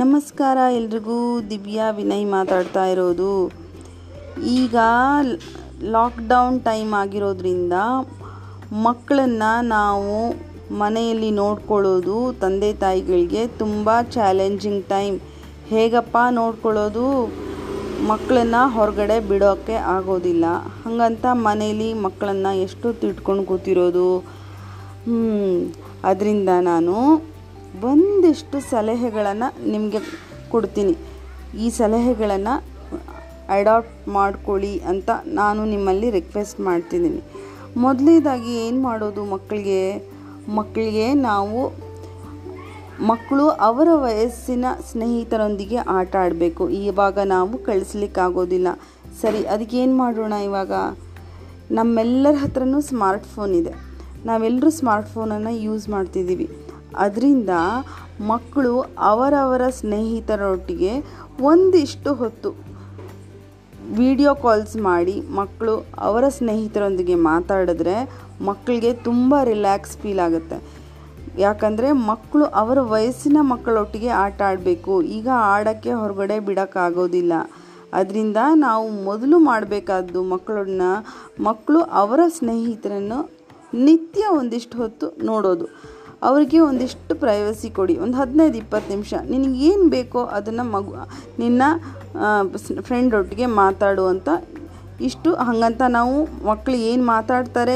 ನಮಸ್ಕಾರ, ಎಲ್ರಿಗೂ ದಿವ್ಯಾ ವಿನಯ್ ಮಾತಾಡ್ತಾ ಇರೋದು. ಈಗ ಲಾಕ್ಡೌನ್ ಟೈಮ್ ಆಗಿರೋದ್ರಿಂದ ಮಕ್ಕಳನ್ನು ನಾವು ಮನೆಯಲ್ಲಿ ನೋಡ್ಕೊಳ್ಳೋದು, ತಂದೆ ತಾಯಿಗಳಿಗೆ ತುಂಬ ಚಾಲೆಂಜಿಂಗ್ ಟೈಮ್ ಹೇಗಪ್ಪ ನೋಡ್ಕೊಳ್ಳೋದು? ಮಕ್ಕಳನ್ನು ಹೊರಗಡೆ ಬಿಡೋಕ್ಕೆ ಆಗೋದಿಲ್ಲ. ಹಾಗಂತ ಮನೇಲಿ ಮಕ್ಕಳನ್ನು ಎಷ್ಟು ತಿಟ್ಕೊಂಡು ಕೂತಿರೋದು? ಅದರಿಂದ ನಾನು ಒಂದಿಷ್ಟು ಸಲಹೆಗಳನ್ನು ನಿಮಗೆ ಕೊಡ್ತೀನಿ. ಈ ಸಲಹೆಗಳನ್ನು ಅಡಾಪ್ಟ್ ಮಾಡ್ಕೊಳ್ಳಿ ಅಂತ ನಾನು ನಿಮ್ಮಲ್ಲಿ ರಿಕ್ವೆಸ್ಟ್ ಮಾಡ್ತಿದ್ದೀನಿ. ಮೊದಲನೇದಾಗಿ ಏನು ಮಾಡೋದು ಮಕ್ಕಳಿಗೆ ಮಕ್ಕಳಿಗೆ ನಾವು ಮಕ್ಕಳು ಅವರ ವಯಸ್ಸಿನ ಸ್ನೇಹಿತರೊಂದಿಗೆ ಆಟ ಆಡಬೇಕು. ಇವಾಗ ನಾವು ಕಳಿಸ್ಲಿಕ್ಕಾಗೋದಿಲ್ಲ ಸರಿ ಅದಕ್ಕೇನು ಮಾಡೋಣ ಇವಾಗ? ನಮ್ಮೆಲ್ಲರ ಹತ್ರನೂ ಸ್ಮಾರ್ಟ್ಫೋನ್ ಇದೆ. ನಾವೆಲ್ಲರೂ ಸ್ಮಾರ್ಟ್ಫೋನನ್ನು ಯೂಸ್ ಮಾಡ್ತಿದ್ದೀವಿ. ಅದರಿಂದ ಮಕ್ಕಳು ಅವರವರ ಸ್ನೇಹಿತರೊಟ್ಟಿಗೆ ಒಂದಿಷ್ಟು ಹೊತ್ತು ವಿಡಿಯೋ ಕಾಲ್ಸ್ ಮಾಡಿ ಮಕ್ಕಳು ಅವರ ಸ್ನೇಹಿತರೊಂದಿಗೆ ಮಾತಾಡಿದ್ರೆ ಮಕ್ಕಳಿಗೆ ತುಂಬ ರಿಲ್ಯಾಕ್ಸ್ ಫೀಲ್ ಆಗುತ್ತೆ. ಯಾಕಂದರೆ ಮಕ್ಕಳು ಅವರ ವಯಸ್ಸಿನ ಮಕ್ಕಳೊಟ್ಟಿಗೆ ಆಟ ಆಡಬೇಕು. ಈಗ ಆಡೋಕ್ಕೆ ಹೊರಗಡೆ ಬಿಡೋಕ್ಕಾಗೋದಿಲ್ಲ. ಅದರಿಂದ ನಾವು ಮೊದಲು ಮಾಡಬೇಕಾದ್ದು ಮಕ್ಕಳನ್ನ ಮಕ್ಕಳು ಅವರ ಸ್ನೇಹಿತರನ್ನು ನಿತ್ಯ ಒಂದಿಷ್ಟು ಹೊತ್ತು ನೋಡೋದು. ಅವರಿಗೆ ಒಂದಿಷ್ಟು ಪ್ರೈವಸಿ ಕೊಡಿ. ಒಂದು ಹದಿನೈದು, ಇಪ್ಪತ್ತು ನಿಮಿಷ. ನಿನಗೇನು ಬೇಕೋ ಅದನ್ನು ಮಗು, ನಿನ್ನ ಫ್ರೆಂಡ್ ಒಟ್ಟಿಗೆ ಮಾತಾಡು ಅಂತ ಇಷ್ಟು. ಹಾಗಂತ ನಾವು ಮಕ್ಕಳು ಏನು ಮಾತಾಡ್ತಾರೆ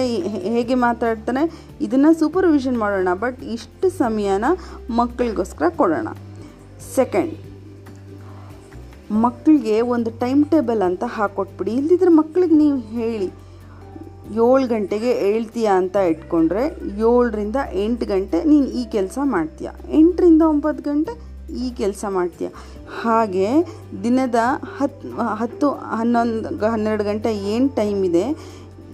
ಹೇಗೆ ಮಾತಾಡ್ತಾರೆ, ಇದನ್ನು ಸೂಪರ್ವಿಷನ್ ಮಾಡೋಣ. ಬಟ್ ಇಷ್ಟು ಸಮಯನ ಮಕ್ಕಳಿಗೋಸ್ಕರ ಕೊಡೋಣ. ಸೆಕೆಂಡ್ ಮಕ್ಕಳಿಗೆ ಒಂದು ಟೈಮ್ ಟೇಬಲ್ ಅಂತ ಹಾಕ್ಕೊಟ್ಬಿಡಿ ಇಲ್ಲದಿದ್ರೆ ಮಕ್ಕಳಿಗೆ ನೀವು ಹೇಳಿ. ಏಳು ಗಂಟೆಗೆ ಹೇಳ್ತೀಯ ಅಂತ ಇಟ್ಕೊಂಡ್ರೆ ಏಳರಿಂದ ಎಂಟು ಗಂಟೆ ನೀನು ಈ ಕೆಲಸ ಮಾಡ್ತೀಯ? ಎಂಟರಿಂದ ಒಂಬತ್ತು ಗಂಟೆ ಈ ಕೆಲಸ ಮಾಡ್ತೀಯ? ಹಾಗೆ ದಿನದ ಹತ್ತು ಹತ್ತು, ಹನ್ನೊಂದು, ಹನ್ನೆರಡು ಗಂಟೆ ಏನು ಟೈಮ್ ಇದೆ,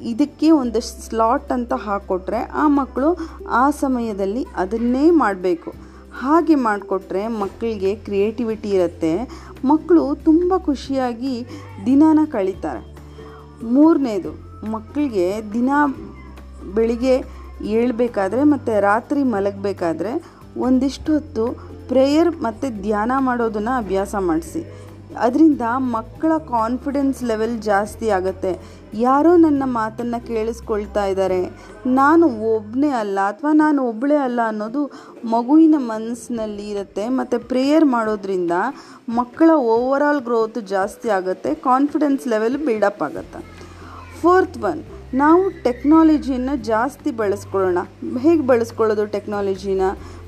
ಇದಕ್ಕೆ ಒಂದು ಸ್ಲಾಟ್ ಅಂತ ಹಾಕ್ಕೊಟ್ರೆ ಆ ಮಕ್ಕಳು ಆ ಸಮಯದಲ್ಲಿ ಅದನ್ನೇ ಮಾಡಬೇಕು. ಹಾಗೆ ಮಾಡಿಕೊಟ್ರೆ ಮಕ್ಕಳಿಗೆ ಕ್ರಿಯೇಟಿವಿಟಿ ಇರುತ್ತೆ ಮಕ್ಕಳು ತುಂಬ ಖುಷಿಯಾಗಿ ದಿನಾನ ಕಳೀತಾರೆ. ಮೂರನೇದು ಮಕ್ಕಳಿಗೆ ದಿನ ಬೆಳಿಗ್ಗೆ ಏಳಬೇಕಾದ್ರೆ ಮತ್ತು ರಾತ್ರಿ ಮಲಗಬೇಕಾದ್ರೆ ಒಂದಿಷ್ಟು ಹೊತ್ತು ಪ್ರೇಯರ್ ಮತ್ತು ಧ್ಯಾನ ಮಾಡೋದನ್ನು ಅಭ್ಯಾಸ ಮಾಡಿಸಿ. ಅದರಿಂದ ಮಕ್ಕಳ ಕಾನ್ಫಿಡೆನ್ಸ್ ಲೆವೆಲ್ ಜಾಸ್ತಿ ಆಗುತ್ತೆ. ಯಾರೋ ನನ್ನ ಮಾತನ್ನು ಕೇಳಿಸ್ಕೊಳ್ತಾ ಇದ್ದಾರೆ. ನಾನು ಒಬ್ಬನೇ ಅಲ್ಲ ಅಥವಾ ನಾನು ಒಬ್ಬಳೇ ಅಲ್ಲ ಅನ್ನೋದು ಮಗುವಿನ ಮನಸ್ಸಿನಲ್ಲಿ ಇರುತ್ತೆ. ಮತ್ತು ಪ್ರೇಯರ್ ಮಾಡೋದ್ರಿಂದ ಮಕ್ಕಳ ಓವರಾಲ್ ಗ್ರೋತ್ ಜಾಸ್ತಿ ಆಗುತ್ತೆ. ಕಾನ್ಫಿಡೆನ್ಸ್ ಲೆವೆಲ್ ಬಿಲ್ಡಪ್ ಆಗುತ್ತೆ. Fourth one. ನಾವು ಟೆಕ್ನಾಲಜಿಯನ್ನು ಜಾಸ್ತಿ ಬಳಸ್ಕೊಳ್ಳೋಣ. ಹೇಗೆ ಬಳಸ್ಕೊಳ್ಳೋದು ಟೆಕ್ನಾಲಜಿನ?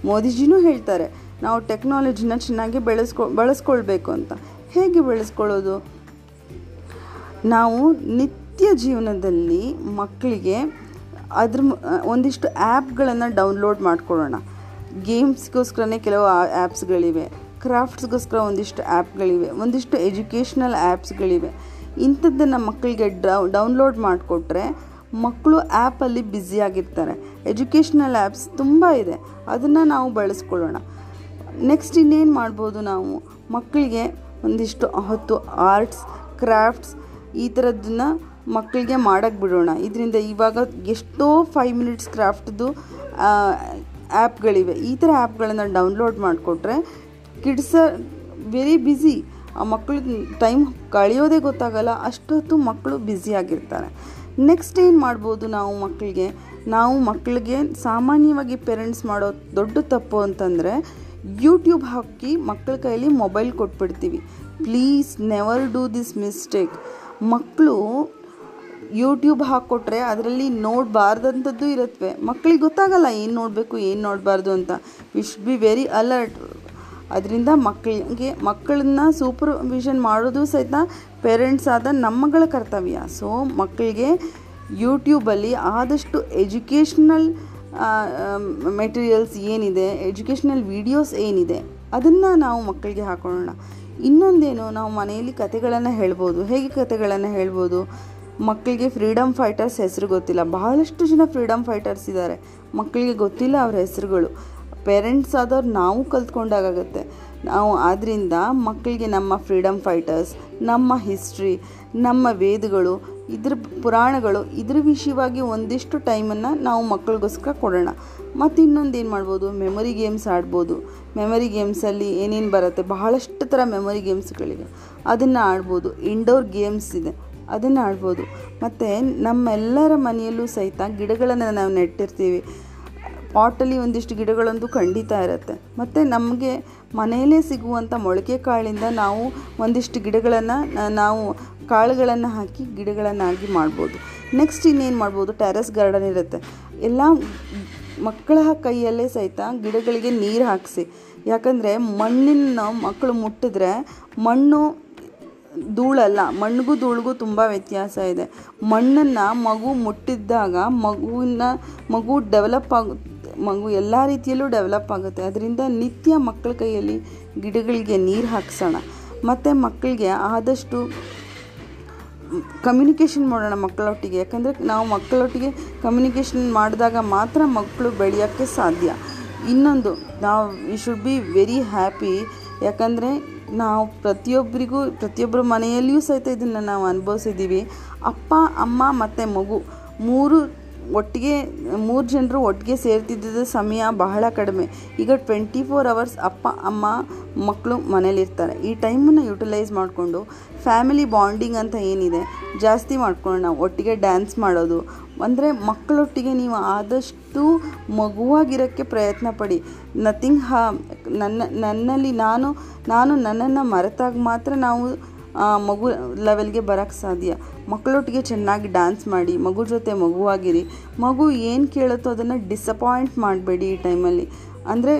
ಮೋದಿಜಿನೂ ಹೇಳ್ತಾರೆ, ನಾವು ಟೆಕ್ನಾಲಜಿನ ಚೆನ್ನಾಗಿ ಬೆಳೆಸ್ಕೊ, ಬಳಸ್ಕೊಳ್ಬೇಕು ಅಂತ. ಹೇಗೆ ಬೆಳೆಸ್ಕೊಳ್ಳೋದು? ನಾವು ನಿತ್ಯ ಜೀವನದಲ್ಲಿ ಮಕ್ಕಳಿಗೆ ಅದ್ರ ಒಂದಿಷ್ಟು ಆ್ಯಪ್ಗಳನ್ನು ಡೌನ್ಲೋಡ್ ಮಾಡ್ಕೊಳ್ಳೋಣ. ಗೇಮ್ಸ್ಗೋಸ್ಕರನೇ ಕೆಲವು ಆ್ಯಪ್ಸ್ಗಳಿವೆ. ಕ್ರಾಫ್ಟ್ಸ್ಗೋಸ್ಕರ ಒಂದಿಷ್ಟು ಆ್ಯಪ್ಗಳಿವೆ. ಒಂದಿಷ್ಟು ಎಜುಕೇಷ್ನಲ್ ಆ್ಯಪ್ಸ್ಗಳಿವೆ. ಇಂಥದ್ದನ್ನು ಮಕ್ಕಳಿಗೆ ಡೌನ್ಲೋಡ್ ಮಾಡಿಕೊಟ್ರೆ ಮಕ್ಕಳು ಆ್ಯಪಲ್ಲಿ ಬ್ಯುಸಿಯಾಗಿರ್ತಾರೆ ಎಜುಕೇಷ್ನಲ್ ಆ್ಯಪ್ಸ್ ತುಂಬ ಇದೆ. ಅದನ್ನು ನಾವು ಬಳಸ್ಕೊಳ್ಳೋಣ. ನೆಕ್ಸ್ಟ್ ಇನ್ನೇನು ಮಾಡ್ಬೋದು ನಾವು? ಮಕ್ಕಳಿಗೆ ಒಂದಿಷ್ಟು ಹೊತ್ತು ಆರ್ಟ್ಸ್ ಕ್ರಾಫ್ಟ್ಸ್ ಈ ಥರದ್ದನ್ನು ಮಕ್ಕಳಿಗೆ ಮಾಡೋಕ್ಕೆ ಬಿಡೋಣ. ಇದರಿಂದ ಇವಾಗ ಎಷ್ಟೋ ಫೈವ್ ಮಿನಿಟ್ಸ್ ಕ್ರಾಫ್ಟ್ದು ಆ್ಯಪ್ಗಳಿವೆ ಈ ಥರ ಆ್ಯಪ್ಗಳನ್ನು ಡೌನ್ಲೋಡ್ ಮಾಡಿಕೊಟ್ರೆ ಕಿಡ್ಸ ವೆರಿ ಬ್ಯುಸಿ ಆ ಮಕ್ಕಳಿಗೆ ಟೈಮ್ ಕಳೆಯೋದೇ ಗೊತ್ತಾಗಲ್ಲ, ಅಷ್ಟೊತ್ತು ಮಕ್ಕಳು ಬ್ಯುಸಿಯಾಗಿರ್ತಾರೆ ನೆಕ್ಸ್ಟ್ ಏನು ಮಾಡ್ಬೋದು ನಾವು ಮಕ್ಕಳಿಗೆ ನಾವು ಮಕ್ಕಳಿಗೆ ಸಾಮಾನ್ಯವಾಗಿ ಪೇರೆಂಟ್ಸ್ ಮಾಡೋ ದೊಡ್ಡ ತಪ್ಪು ಅಂತಂದರೆ ಯೂಟ್ಯೂಬ್ ಹಾಕಿ ಮಕ್ಕಳ ಕೈಯಲ್ಲಿ mobile ಕೊಟ್ಬಿಡ್ತೀವಿ. Please never do this mistake ಮಕ್ಕಳು ಯೂಟ್ಯೂಬ್ ಹಾಕ್ಕೊಟ್ರೆ ಅದರಲ್ಲಿ ನೋಡಬಾರ್ದಂಥದ್ದು ಇರುತ್ತವೆ ಮಕ್ಕಳಿಗೆ ಗೊತ್ತಾಗಲ್ಲ ಏನು ನೋಡಬೇಕು, ಏನು ನೋಡಬಾರ್ದು ಅಂತ. ವಿಶ್ ಬಿ ವೆರಿ ಅಲರ್ಟ್ ಅದರಿಂದ ಮಕ್ಕಳಿಗೆ ಮಕ್ಕಳನ್ನ ಸೂಪರ್ವಿಷನ್ ಮಾಡೋದು ಸಹಿತ ಪೇರೆಂಟ್ಸ್ ಆದ ನಮ್ಮಗಳ ಕರ್ತವ್ಯ. ಸೊ ಮಕ್ಕಳಿಗೆ ಯೂಟ್ಯೂಬಲ್ಲಿ ಆದಷ್ಟು ಎಜುಕೇಷ್ನಲ್ ಮೆಟೀರಿಯಲ್ಸ್ ಏನಿದೆ ಎಜುಕೇಷ್ನಲ್ ವೀಡಿಯೋಸ್ ಏನಿದೆ, ಅದನ್ನು ನಾವು ಮಕ್ಕಳಿಗೆ ಹಾಕೊಳ್ಳೋಣ. ಇನ್ನೊಂದೇನು, ನಾವು ಮನೆಯಲ್ಲಿ ಕತೆಗಳನ್ನು ಹೇಳ್ಬೋದು. ಹೇಗೆ ಕತೆಗಳನ್ನು ಹೇಳ್ಬೋದು? ಮಕ್ಕಳಿಗೆ ಫ್ರೀಡಮ್ ಫೈಟರ್ಸ್ ಹೆಸರು ಗೊತ್ತಿಲ್ಲ. ಬಹಳಷ್ಟು ಜನ ಫ್ರೀಡಮ್ ಫೈಟರ್ಸ್ ಇದ್ದಾರೆ. ಮಕ್ಕಳಿಗೆ ಗೊತ್ತಿಲ್ಲ ಅವರ ಹೆಸರುಗಳು. ಪೇರೆಂಟ್ಸ್ ಆದವ್ರು ನಾವು ಕಲ್ತ್ಕೊಂಡಾಗುತ್ತೆ ನಾವು ಆದ್ದರಿಂದ ಮಕ್ಕಳಿಗೆ ನಮ್ಮ ಫ್ರೀಡಮ್ ಫೈಟರ್ಸ್ ನಮ್ಮ ಹಿಸ್ಟ್ರಿ ನಮ್ಮ ವೇದಗಳು, ಇದ್ರ ಪುರಾಣಗಳು ಇದ್ರ ವಿಷಯವಾಗಿ ಒಂದಿಷ್ಟು ಟೈಮನ್ನು ನಾವು ಮಕ್ಕಳಿಗೋಸ್ಕರ ಕೊಡೋಣ. ಮತ್ತು ಇನ್ನೊಂದು ಏನು ಮಾಡ್ಬೋದು? ಮೆಮೊರಿ ಗೇಮ್ಸ್ ಆಡ್ಬೋದು. ಮೆಮೊರಿ ಗೇಮ್ಸಲ್ಲಿ ಏನೇನು ಬರುತ್ತೆ? ಬಹಳಷ್ಟು ಥರ ಮೆಮೊರಿ ಗೇಮ್ಸ್ಗಳಿವೆ ಅದನ್ನು ಆಡ್ಬೋದು. ಇಂಡೋರ್ ಗೇಮ್ಸ್ ಇದೆ. ಅದನ್ನು ಆಡ್ಬೋದು. ಮತ್ತು ನಮ್ಮೆಲ್ಲರ ಮನೆಯಲ್ಲೂ ಸಹಿತ ಗಿಡಗಳನ್ನು ನಾವು ನೆಟ್ಟಿರ್ತೀವಿ. ಪಾಟಲ್ಲಿ ಒಂದಿಷ್ಟು ಗಿಡಗಳಂತೂ ಖಂಡಿತ ಇರುತ್ತೆ. ಮತ್ತು ನಮಗೆ ಮನೆಯಲ್ಲೇ ಸಿಗುವಂಥ ಮೊಳಕೆ ಕಾಳಿಂದ ನಾವು ಒಂದಿಷ್ಟು ಗಿಡಗಳನ್ನು ನಾವು ಕಾಳುಗಳನ್ನು ಹಾಕಿ ಗಿಡಗಳನ್ನಾಗಿ ಮಾಡ್ಬೋದು. ನೆಕ್ಸ್ಟ್ ಇನ್ನೇನು ಮಾಡ್ಬೋದು? ಟೆರೆಸ್ ಗಾರ್ಡನ್ ಇರುತ್ತೆ. ಎಲ್ಲ ಮಕ್ಕಳ ಕೈಯಲ್ಲೇ ಸಹಿತ ಗಿಡಗಳಿಗೆ ನೀರು ಹಾಕಿಸಿ. ಯಾಕಂದರೆ ಮಣ್ಣಿನ ಮಕ್ಕಳು ಮುಟ್ಟಿದ್ರೆ ಮಣ್ಣು ಧೂಳಲ್ಲ, ಮಣ್ಣಿಗೂ ಧೂಳಿಗೂ ತುಂಬ ವ್ಯತ್ಯಾಸ ಇದೆ. ಮಣ್ಣನ್ನು ಮಗು ಮುಟ್ಟಿದ್ದಾಗ ಮಗುವಿನ, ಮಗು ಡೆವಲಪ್ ಆಗ ಮಗು ಎಲ್ಲ ರೀತಿಯಲ್ಲೂ ಡೆವಲಪ್ ಆಗುತ್ತೆ. ಅದರಿಂದ ನಿತ್ಯ ಮಕ್ಕಳ ಕೈಯಲ್ಲಿ ಗಿಡಗಳಿಗೆ ನೀರು ಹಾಕ್ಸೋಣ. ಮತ್ತು ಮಕ್ಕಳಿಗೆ ಆದಷ್ಟು ಕಮ್ಯುನಿಕೇಷನ್ ಮಾಡೋಣ ಮಕ್ಕಳೊಟ್ಟಿಗೆ. ಯಾಕಂದರೆ ನಾವು ಮಕ್ಕಳೊಟ್ಟಿಗೆ ಕಮ್ಯುನಿಕೇಷನ್ ಮಾಡಿದಾಗ ಮಾತ್ರ ಮಕ್ಕಳು ಬೆಳೆಯೋಕ್ಕೆ ಸಾಧ್ಯ. ಇನ್ನೊಂದು, ನಾವು we should be very happy ಯಾಕಂದರೆ ನಾವು ಪ್ರತಿಯೊಬ್ಬರಿಗೂ, ಪ್ರತಿಯೊಬ್ಬರ ಮನೆಯಲ್ಲಿಯೂ ಸಹಿತ ಇದನ್ನು ನಾವು ಅನುಭವಿಸಿದ್ದೀವಿ. ಅಪ್ಪ, ಅಮ್ಮ ಮತ್ತು ಮಗು ಮೂರು ಒಟ್ಟಿಗೆ, ಮೂರು ಜನರು ಒಟ್ಟಿಗೆ ಸೇರ್ತಿದ್ದ ಸಮಯ ಬಹಳ ಕಡಿಮೆ. ಈಗ ಟ್ವೆಂಟಿ ಫೋರ್ ಅವರ್ಸ್ ಅಪ್ಪ, ಅಮ್ಮ ಮಕ್ಕಳು ಮನೇಲಿರ್ತಾರೆ ಈ ಟೈಮನ್ನು ಯುಟಿಲೈಸ್ ಮಾಡಿಕೊಂಡು ಫ್ಯಾಮಿಲಿ ಬಾಂಡಿಂಗ್ ಅಂತ ಏನಿದೆ, ಜಾಸ್ತಿ ಮಾಡ್ಕೊಳ್ಳೋಣ, ಒಟ್ಟಿಗೆ ಡ್ಯಾನ್ಸ್ ಮಾಡೋದು. ಅಂದರೆ ಮಕ್ಕಳೊಟ್ಟಿಗೆ ನೀವು ಆದಷ್ಟು ಮಗುವಾಗಿರೋಕ್ಕೆ ಪ್ರಯತ್ನ ಪಡಿ. ನಥಿಂಗ್ ಹಾ ನನ್ನ, ನನ್ನಲ್ಲಿ ನಾನು ನಾನು ನನ್ನನ್ನು ಮರೆತಾಗ ಮಾತ್ರ ನಾವು ಮಗು ಲೆವೆಲ್ಗೆ ಬರೋಕ್ಕೆ ಸಾಧ್ಯ. ಮಕ್ಕಳೊಟ್ಟಿಗೆ ಚೆನ್ನಾಗಿ ಡ್ಯಾನ್ಸ್ ಮಾಡಿ, ಮಗು ಜೊತೆ ಮಗುವಾಗಿರಿ. ಮಗು ಏನು ಕೇಳುತ್ತೋ ಅದನ್ನು ಡಿಸಪಾಯಿಂಟ್ ಮಾಡಬೇಡಿ ಈ ಟೈಮಲ್ಲಿ ಅಂದರೆ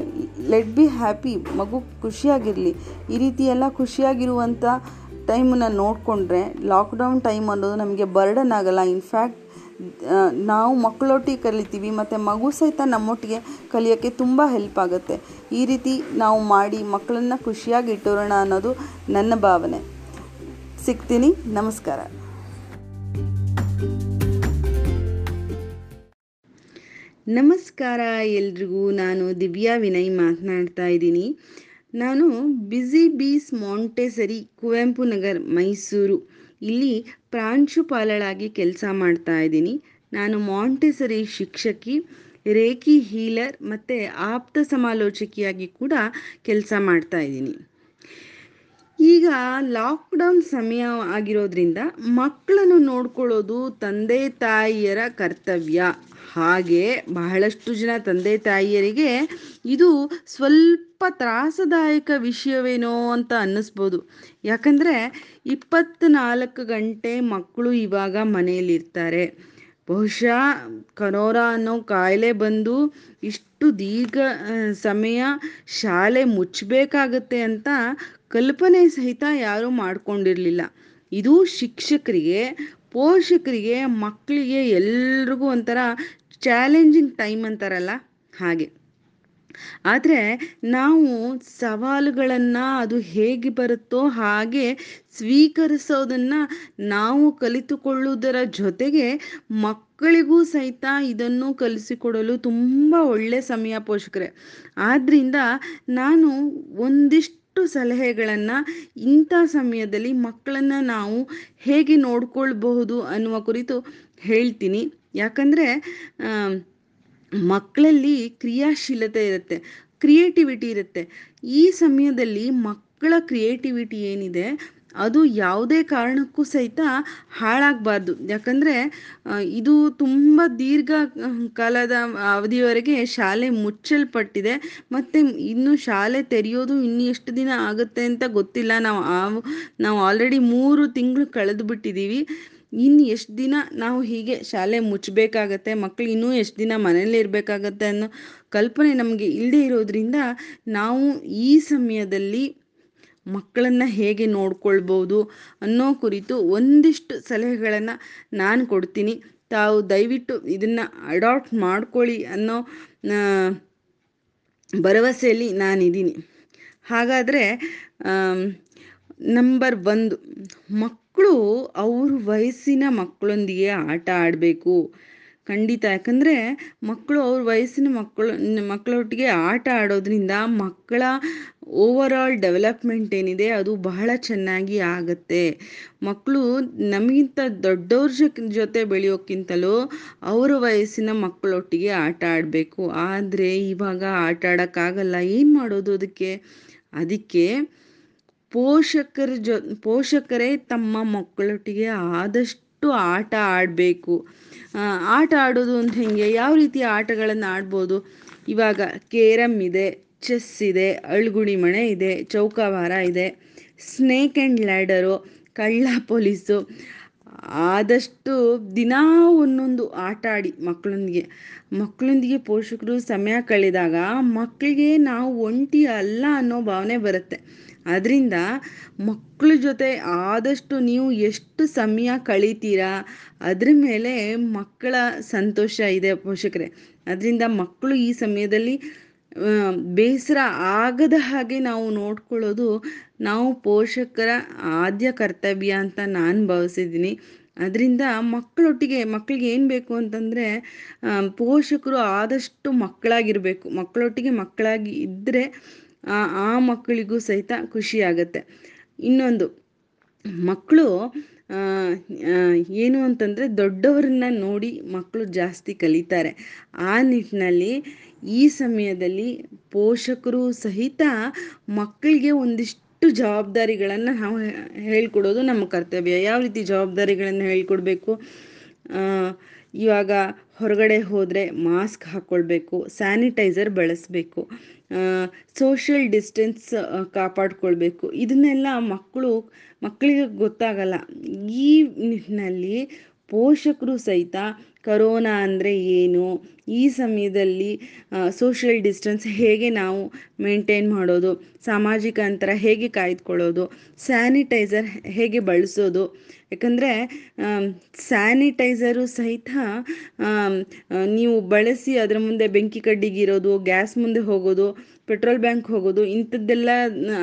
ಲೆಟ್ ಬಿ ಹ್ಯಾಪಿ ಮಗು ಖುಷಿಯಾಗಿರಲಿ. ಈ ರೀತಿ ಎಲ್ಲ ಖುಷಿಯಾಗಿರುವಂಥ ಟೈಮನ್ನ ನೋಡಿಕೊಂಡ್ರೆ ಲಾಕ್ಡೌನ್ ಟೈಮ್ ಅನ್ನೋದು ನಮಗೆ ಬರ್ಡನ್ ಆಗಲ್ಲ. ಇನ್ಫ್ಯಾಕ್ಟ್ ನಾವು ಮಕ್ಕಳೊಟ್ಟಿಗೆ ಕಲಿತೀವಿ, ಮತ್ತು ಮಗು ಸಹಿತ ನಮ್ಮೊಟ್ಟಿಗೆ ಕಲಿಯೋಕ್ಕೆ ತುಂಬ ಹೆಲ್ಪ್ ಆಗುತ್ತೆ. ಈ ರೀತಿ ನಾವು ಮಾಡಿ ಮಕ್ಕಳನ್ನು ಖುಷಿಯಾಗಿ ಇಟ್ಟಿರೋಣ ಅನ್ನೋದು ನನ್ನ ಭಾವನೆ. ಸಿಗ್ತೀನಿ. ನಮಸ್ಕಾರ. ನಮಸ್ಕಾರ ಎಲ್ರಿಗೂ. ನಾನು ದಿವ್ಯಾ ವಿನಯ್ ಮಾತನಾಡ್ತಾ ಇದ್ದೀನಿ. ನಾನು Busy Bees Montessori Kuvempu Nagar, Mysuru. ಇಲ್ಲಿ ಪ್ರಾಂಶುಪಾಲಳಾಗಿ ಕೆಲಸ ಮಾಡ್ತಾ ಇದ್ದೀನಿ. ನಾನು ಮಾಂಟೆಸರಿ ಶಿಕ್ಷಕಿ, ರೇಖಿ ಹೀಲರ್ ಮತ್ತು ಆಪ್ತ ಸಮಾಲೋಚಕಿಯಾಗಿ ಕೂಡ ಕೆಲಸ ಮಾಡ್ತಾ ಇದ್ದೀನಿ. ಈಗ ಲಾಕ್ಡೌನ್ ಸಮಯ ಆಗಿರೋದ್ರಿಂದ ಮಕ್ಕಳನ್ನು ನೋಡ್ಕೊಳ್ಳೋದು ತಂದೆ ತಾಯಿಯರ ಕರ್ತವ್ಯ. ಹಾಗೆ ಬಹಳಷ್ಟು ಜನ ತಂದೆ ತಾಯಿಯರಿಗೆ ಇದು ಸ್ವಲ್ಪ ತ್ರಾಸದಾಯಕ ವಿಷಯವೇನೋ ಅಂತ ಅನ್ನಿಸ್ಬೋದು. ಯಾಕಂದರೆ ಇಪ್ಪತ್ತ್ನಾಲ್ಕು ಗಂಟೆ ಮಕ್ಕಳು ಇವಾಗ ಮನೆಯಲ್ಲಿರ್ತಾರೆ. ಬಹುಶಃ ಕನೋರಾ ಅನ್ನೋ ಕಾಯಿಲೆ ಬಂದು ಇಷ್ಟು ದೀರ್ಘ ಸಮಯ ಶಾಲೆ ಮುಚ್ಚಬೇಕಾಗತ್ತೆ ಅಂತ ಕಲ್ಪನೆ ಸಹಿತ ಯಾರೂ ಮಾಡ್ಕೊಂಡಿರಲಿಲ್ಲ. ಇದು ಶಿಕ್ಷಕರಿಗೆ, ಪೋಷಕರಿಗೆ, ಮಕ್ಕಳಿಗೆ ಎಲ್ರಿಗೂ ಒಂಥರ ಚಾಲೆಂಜಿಂಗ್ ಟೈಮ್ ಅಂತಾರಲ್ಲ? ಹಾಗೆ. ಆದರೆ ನಾವು ಸವಾಲುಗಳನ್ನು ಅದು ಹೇಗೆ ಬರುತ್ತೋ ಹಾಗೆ ಸ್ವೀಕರಿಸೋದನ್ನು ನಾವು ಕಲಿತುಕೊಳ್ಳುವುದರ ಜೊತೆಗೆ ಮಕ್ಕಳಿಗೂ ಸಹಿತ ಇದನ್ನು ಕಲಿಸಿಕೊಡಲು ತುಂಬ ಒಳ್ಳೆಯ ಸಮಯ ಪೋಷಕರೇ. ಆದ್ದರಿಂದ ನಾನು ಒಂದಿಷ್ಟು ಸಲಹೆಗಳನ್ನು ಇಂಥ ಸಮಯದಲ್ಲಿ ಮಕ್ಕಳನ್ನು ನಾವು ಹೇಗೆ ನೋಡ್ಕೊಳ್ಬಹುದು ಅನ್ನುವ ಕುರಿತು ಹೇಳ್ತೀನಿ. ಯಾಕಂದರೆ ಮಕ್ಕಳಲ್ಲಿ ಕ್ರಿಯಾಶೀಲತೆ ಇರುತ್ತೆ, ಕ್ರಿಯೇಟಿವಿಟಿ ಇರುತ್ತೆ. ಈ ಸಮಯದಲ್ಲಿ ಮಕ್ಕಳ ಕ್ರಿಯೇಟಿವಿಟಿ ಏನಿದೆ ಅದು ಯಾವುದೇ ಕಾರಣಕ್ಕೂ ಸಹಿತ ಹಾಳಾಗಬಾರ್ದು. ಯಾಕಂದರೆ ಇದು ತುಂಬ ದೀರ್ಘ ಕಾಲದ ಅವಧಿಯವರೆಗೆ ಶಾಲೆ ಮುಚ್ಚಲ್ಪಟ್ಟಿದೆ. ಮತ್ತು ಇನ್ನು ಶಾಲೆ ತೆರೆಯೋದು ಇನ್ನು ಎಷ್ಟು ದಿನ ಆಗುತ್ತೆ ಅಂತ ಗೊತ್ತಿಲ್ಲ. ನಾವು ನಾವು ಆಲ್ರೆಡಿ ಮೂರು ತಿಂಗಳು ಕಳೆದು ಬಿಟ್ಟಿದ್ದೀವಿ ಇನ್ನು ಎಷ್ಟು ದಿನ ನಾವು ಹೀಗೆ ಶಾಲೆ ಮುಚ್ಚಬೇಕಾಗತ್ತೆ ಮಕ್ಕಳು ಇನ್ನೂ ಎಷ್ಟು ದಿನ ಮನೇಲಿ ಇರಬೇಕಾಗತ್ತೆ ಅನ್ನೋ ಕಲ್ಪನೆ ನಮಗೆ ಇಲ್ಲದೆ ಇರೋದ್ರಿಂದ ನಾವು ಈ ಸಮಯದಲ್ಲಿ ಮಕ್ಕಳನ್ನು ಹೇಗೆ ನೋಡ್ಕೊಳ್ಬೋದು ಅನ್ನೋ ಕುರಿತು ಒಂದಿಷ್ಟು ಸಲಹೆಗಳನ್ನು ನಾನು ಕೊಡ್ತೀನಿ. ತಾವು ದಯವಿಟ್ಟು ಇದನ್ನು ಅಡಾಪ್ಟ್ ಮಾಡ್ಕೊಳ್ಳಿ ಅನ್ನೋ ಭರವಸೆಯಲ್ಲಿ ನಾನಿದ್ದೀನಿ. ಹಾಗಾದರೆ ನಂಬರ್ ಒಂದು, ಮಕ್ಕಳು ಅವ್ರ ವಯಸ್ಸಿನ ಮಕ್ಕಳೊಂದಿಗೆ ಆಟ ಆಡಬೇಕು. ಖಂಡಿತ. ಯಾಕಂದರೆ ಮಕ್ಕಳು ಅವ್ರ ವಯಸ್ಸಿನ ಮಕ್ಕಳು, ಮಕ್ಕಳೊಟ್ಟಿಗೆ ಆಟ ಆಡೋದ್ರಿಂದ ಮಕ್ಕಳ ಓವರ್ ಆಲ್ ಡೆವಲಪ್ಮೆಂಟ್ ಏನಿದೆ ಅದು ಬಹಳ ಚೆನ್ನಾಗಿ ಆಗುತ್ತೆ. ಮಕ್ಕಳು ನಮಗಿಂತ ದೊಡ್ಡವ್ರ ಜೊತೆ ಬೆಳೆಯೋಕ್ಕಿಂತಲೂ ಅವರ ವಯಸ್ಸಿನ ಮಕ್ಕಳೊಟ್ಟಿಗೆ ಆಟ ಆಡಬೇಕು. ಆದರೆ ಇವಾಗ ಆಟ ಆಡೋಕ್ಕಾಗಲ್ಲ. ಏನು ಮಾಡೋದು ಅದಕ್ಕೆ? ಅದಕ್ಕೆ ಪೋಷಕರ ಜೊ, ಪೋಷಕರೇ ತಮ್ಮ ಮಕ್ಕಳೊಟ್ಟಿಗೆ ಆದಷ್ಟು ಆಟ ಆಡಬೇಕು. ಆಟ ಆಡೋದು ಅಂತ ಹೇಗೆ? ಯಾವ ರೀತಿಯ ಆಟಗಳನ್ನು ಆಡ್ಬೋದು? ಇವಾಗ ಕೇರಮ್ ಇದೆ, ಚೆಸ್ ಇದೆ ಅಳ್ಗುಳಿ ಮಣೆ ಇದೆ ಚೌಕಾಬಾರ ಇದೆ, ಸ್ನೇಕ್ ಆ್ಯಂಡ್ ಲ್ಯಾಡರು, ಕಳ್ಳ ಪೊಲೀಸು, ಆದಷ್ಟು ದಿನ ಒಂದೊಂದು ಆಟ ಆಡಿ ಮಕ್ಕಳೊಂದಿಗೆ ಮಕ್ಕಳೊಂದಿಗೆ ಪೋಷಕರು ಸಮಯ ಕಳೆದಾಗ ಮಕ್ಕಳಿಗೆ ನಾವು ಒಂಟಿ ಅಲ್ಲ ಅನ್ನೋ ಭಾವನೆ ಬರುತ್ತೆ. ಅದರಿಂದ ಮಕ್ಕಳ ಜೊತೆ ಆದಷ್ಟು ನೀವು ಎಷ್ಟು ಸಮಯ ಕಳೀತೀರಾ, ಅದ್ರ ಮೇಲೆ ಮಕ್ಕಳ ಸಂತೋಷ ಇದೆ ಪೋಷಕರೇ. ಅದರಿಂದ ಮಕ್ಕಳು ಈ ಸಮಯದಲ್ಲಿ ಬೇಸರ ಆಗದ ಹಾಗೆ ನಾವು ನೋಡ್ಕೊಳ್ಳೋದು ನಾವು ಪೋಷಕರ ಆದ್ಯ ಕರ್ತವ್ಯ ಅಂತ ನಾನು ಭಾವಿಸಿದ್ದೀನಿ. ಅದರಿಂದ ಮಕ್ಕಳೊಟ್ಟಿಗೆ ಮಕ್ಕಳಿಗೆ ಏನು ಬೇಕು ಅಂತಂದರೆ ಪೋಷಕರು ಆದಷ್ಟು ಮಕ್ಕಳಾಗಿರಬೇಕು. ಮಕ್ಕಳೊಟ್ಟಿಗೆ ಮಕ್ಕಳಾಗಿ ಇದ್ದರೆ ಆ ಆ ಮಕ್ಕಳಿಗೂ ಸಹಿತ ಖುಷಿ ಆಗುತ್ತೆ ಇನ್ನೊಂದು ಮಕ್ಕಳು ಏನು ಅಂತಂದರೆ ದೊಡ್ಡವರನ್ನ ನೋಡಿ ಮಕ್ಕಳು ಜಾಸ್ತಿ ಕಲಿತಾರೆ. ಆ ನಿಟ್ಟಿನಲ್ಲಿ ಈ ಸಮಯದಲ್ಲಿ ಪೋಷಕರು ಸಹಿತ ಮಕ್ಕಳಿಗೆ ಒಂದಿಷ್ಟು ಜವಾಬ್ದಾರಿಗಳನ್ನು ನಾವು ಹೇಳ್ಕೊಡೋದು ನಮ್ಮ ಕರ್ತವ್ಯ. ಯಾವ ರೀತಿ ಜವಾಬ್ದಾರಿಗಳನ್ನು ಹೇಳ್ಕೊಡ್ಬೇಕು? ಇವಾಗ ಹೊರಗಡೆ ಹೋದರೆ ಮಾಸ್ಕ್ ಹಾಕ್ಕೊಳ್ಬೇಕು ಸ್ಯಾನಿಟೈಸರ್ ಬಳಸಬೇಕು ಸೋಷಿಯಲ್ ಡಿಸ್ಟೆನ್ಸ್ ಕಾಪಾಡಿಕೊಳ್ಬೇಕು. ಇದನ್ನೆಲ್ಲ ಮಕ್ಕಳು ಮಕ್ಕಳಿಗೆ ಗೊತ್ತಾಗಲ್ಲ. ಈ ನಿಟ್ಟಿನಲ್ಲಿ ಪೋಷಕರು ಸಹಿತ ಕರೋನಾ ಅಂದರೆ ಏನು? ಈ ಸಮಯದಲ್ಲಿ ಸೋಷಿಯಲ್ ಡಿಸ್ಟೆನ್ಸ್ ಹೇಗೆ ನಾವು ಮೇಂಟೈನ್ ಮಾಡೋದು? ಸಾಮಾಜಿಕ ಅಂತರ ಹೇಗೆ ಕಾಯ್ದುಕೊಳ್ಳೋದು? ಸ್ಯಾನಿಟೈಸರ್ ಹೇಗೆ ಬಳಸೋದು? ಯಾಕಂದರೆ ಸ್ಯಾನಿಟೈಸರು ಸಹಿತ ನೀವು ಬಳಸಿ ಅದರ ಮುಂದೆ ಬೆಂಕಿ ಕಡ್ಡಿಗಿರೋದು ಗ್ಯಾಸ್ ಮುಂದೆ ಹೋಗೋದು ಪೆಟ್ರೋಲ್ ಬ್ಯಾಂಕ್ ಹೋಗೋದು, ಇಂಥದ್ದೆಲ್ಲ